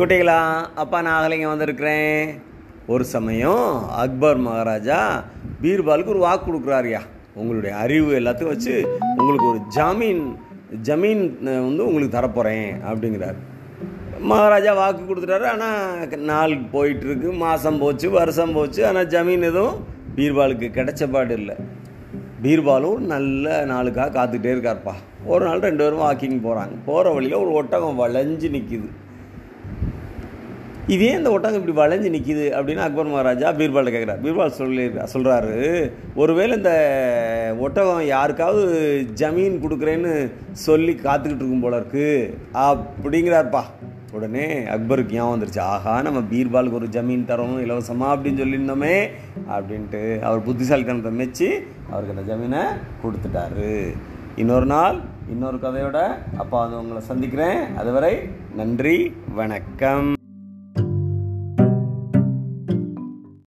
குட்டிகளா அப்பா நான் அகலைங்க வந்திருக்கிறேன். ஒரு சமயம் அக்பர் மகாராஜா பீர்பாலுக்கு ஒரு வாக்கு கொடுக்குறாருயா உங்களுடைய அறிவு எல்லாத்தையும் வச்சு உங்களுக்கு ஒரு ஜாமீன் ஜமீன் வந்து உங்களுக்கு தரப்போகிறேன் அப்படிங்கிறார். மகாராஜா வாக்கு கொடுத்துட்டாரு. ஆனால் நாள் போயிட்டுருக்கு மாதம் போச்சு வருஷம் போச்சு. ஆனால் ஜமீன் எதுவும் பீர்பாலுக்கு கிடைச்ச பாடு இல்லை. பீர்பாலும் நல்ல நாளுக்காக காத்துக்கிட்டே இருக்கார்ப்பா. ஒரு நாள் ரெண்டு பேரும் வாக்கிங் போகிறாங்க போகிற வழியில் ஒரு ஒட்டகம் வளைஞ்சு நிற்கிது இதே இந்த ஒட்டகம் இப்படி வளைஞ்சு நிற்கிது அப்படின்னு அக்பர் மகாராஜா பீர்பால்கிட்ட கேட்குறாரு பீர்பால் சொல்லி சொல்கிறாரு ஒருவேளை இந்த ஒட்டகம் யாருக்காவது ஜமீன் கொடுக்குறேன்னு சொல்லி காத்துக்கிட்டு இருக்கும் போல இருக்கு. அப்படிங்கிறார்ப்பா. உடனே அக்பருக்கு ஏன் வந்துருச்சு. ஆஹா நம்ம பீர்பாலுக்கு ஒரு ஜமீன் தரோம் இலவசமாக அப்படின்னு சொல்லியிருந்தோமே அப்படின்ட்டு அவர் புத்திசாலித்தனத்தை மெச்சு அவருக்கு அந்த ஜமீனை கொடுத்துட்டாரு. இன்னொரு நாள் இன்னொரு கதையோட அப்பா அது உங்களை சந்திக்கிறேன். அதுவரை நன்றி வணக்கம்.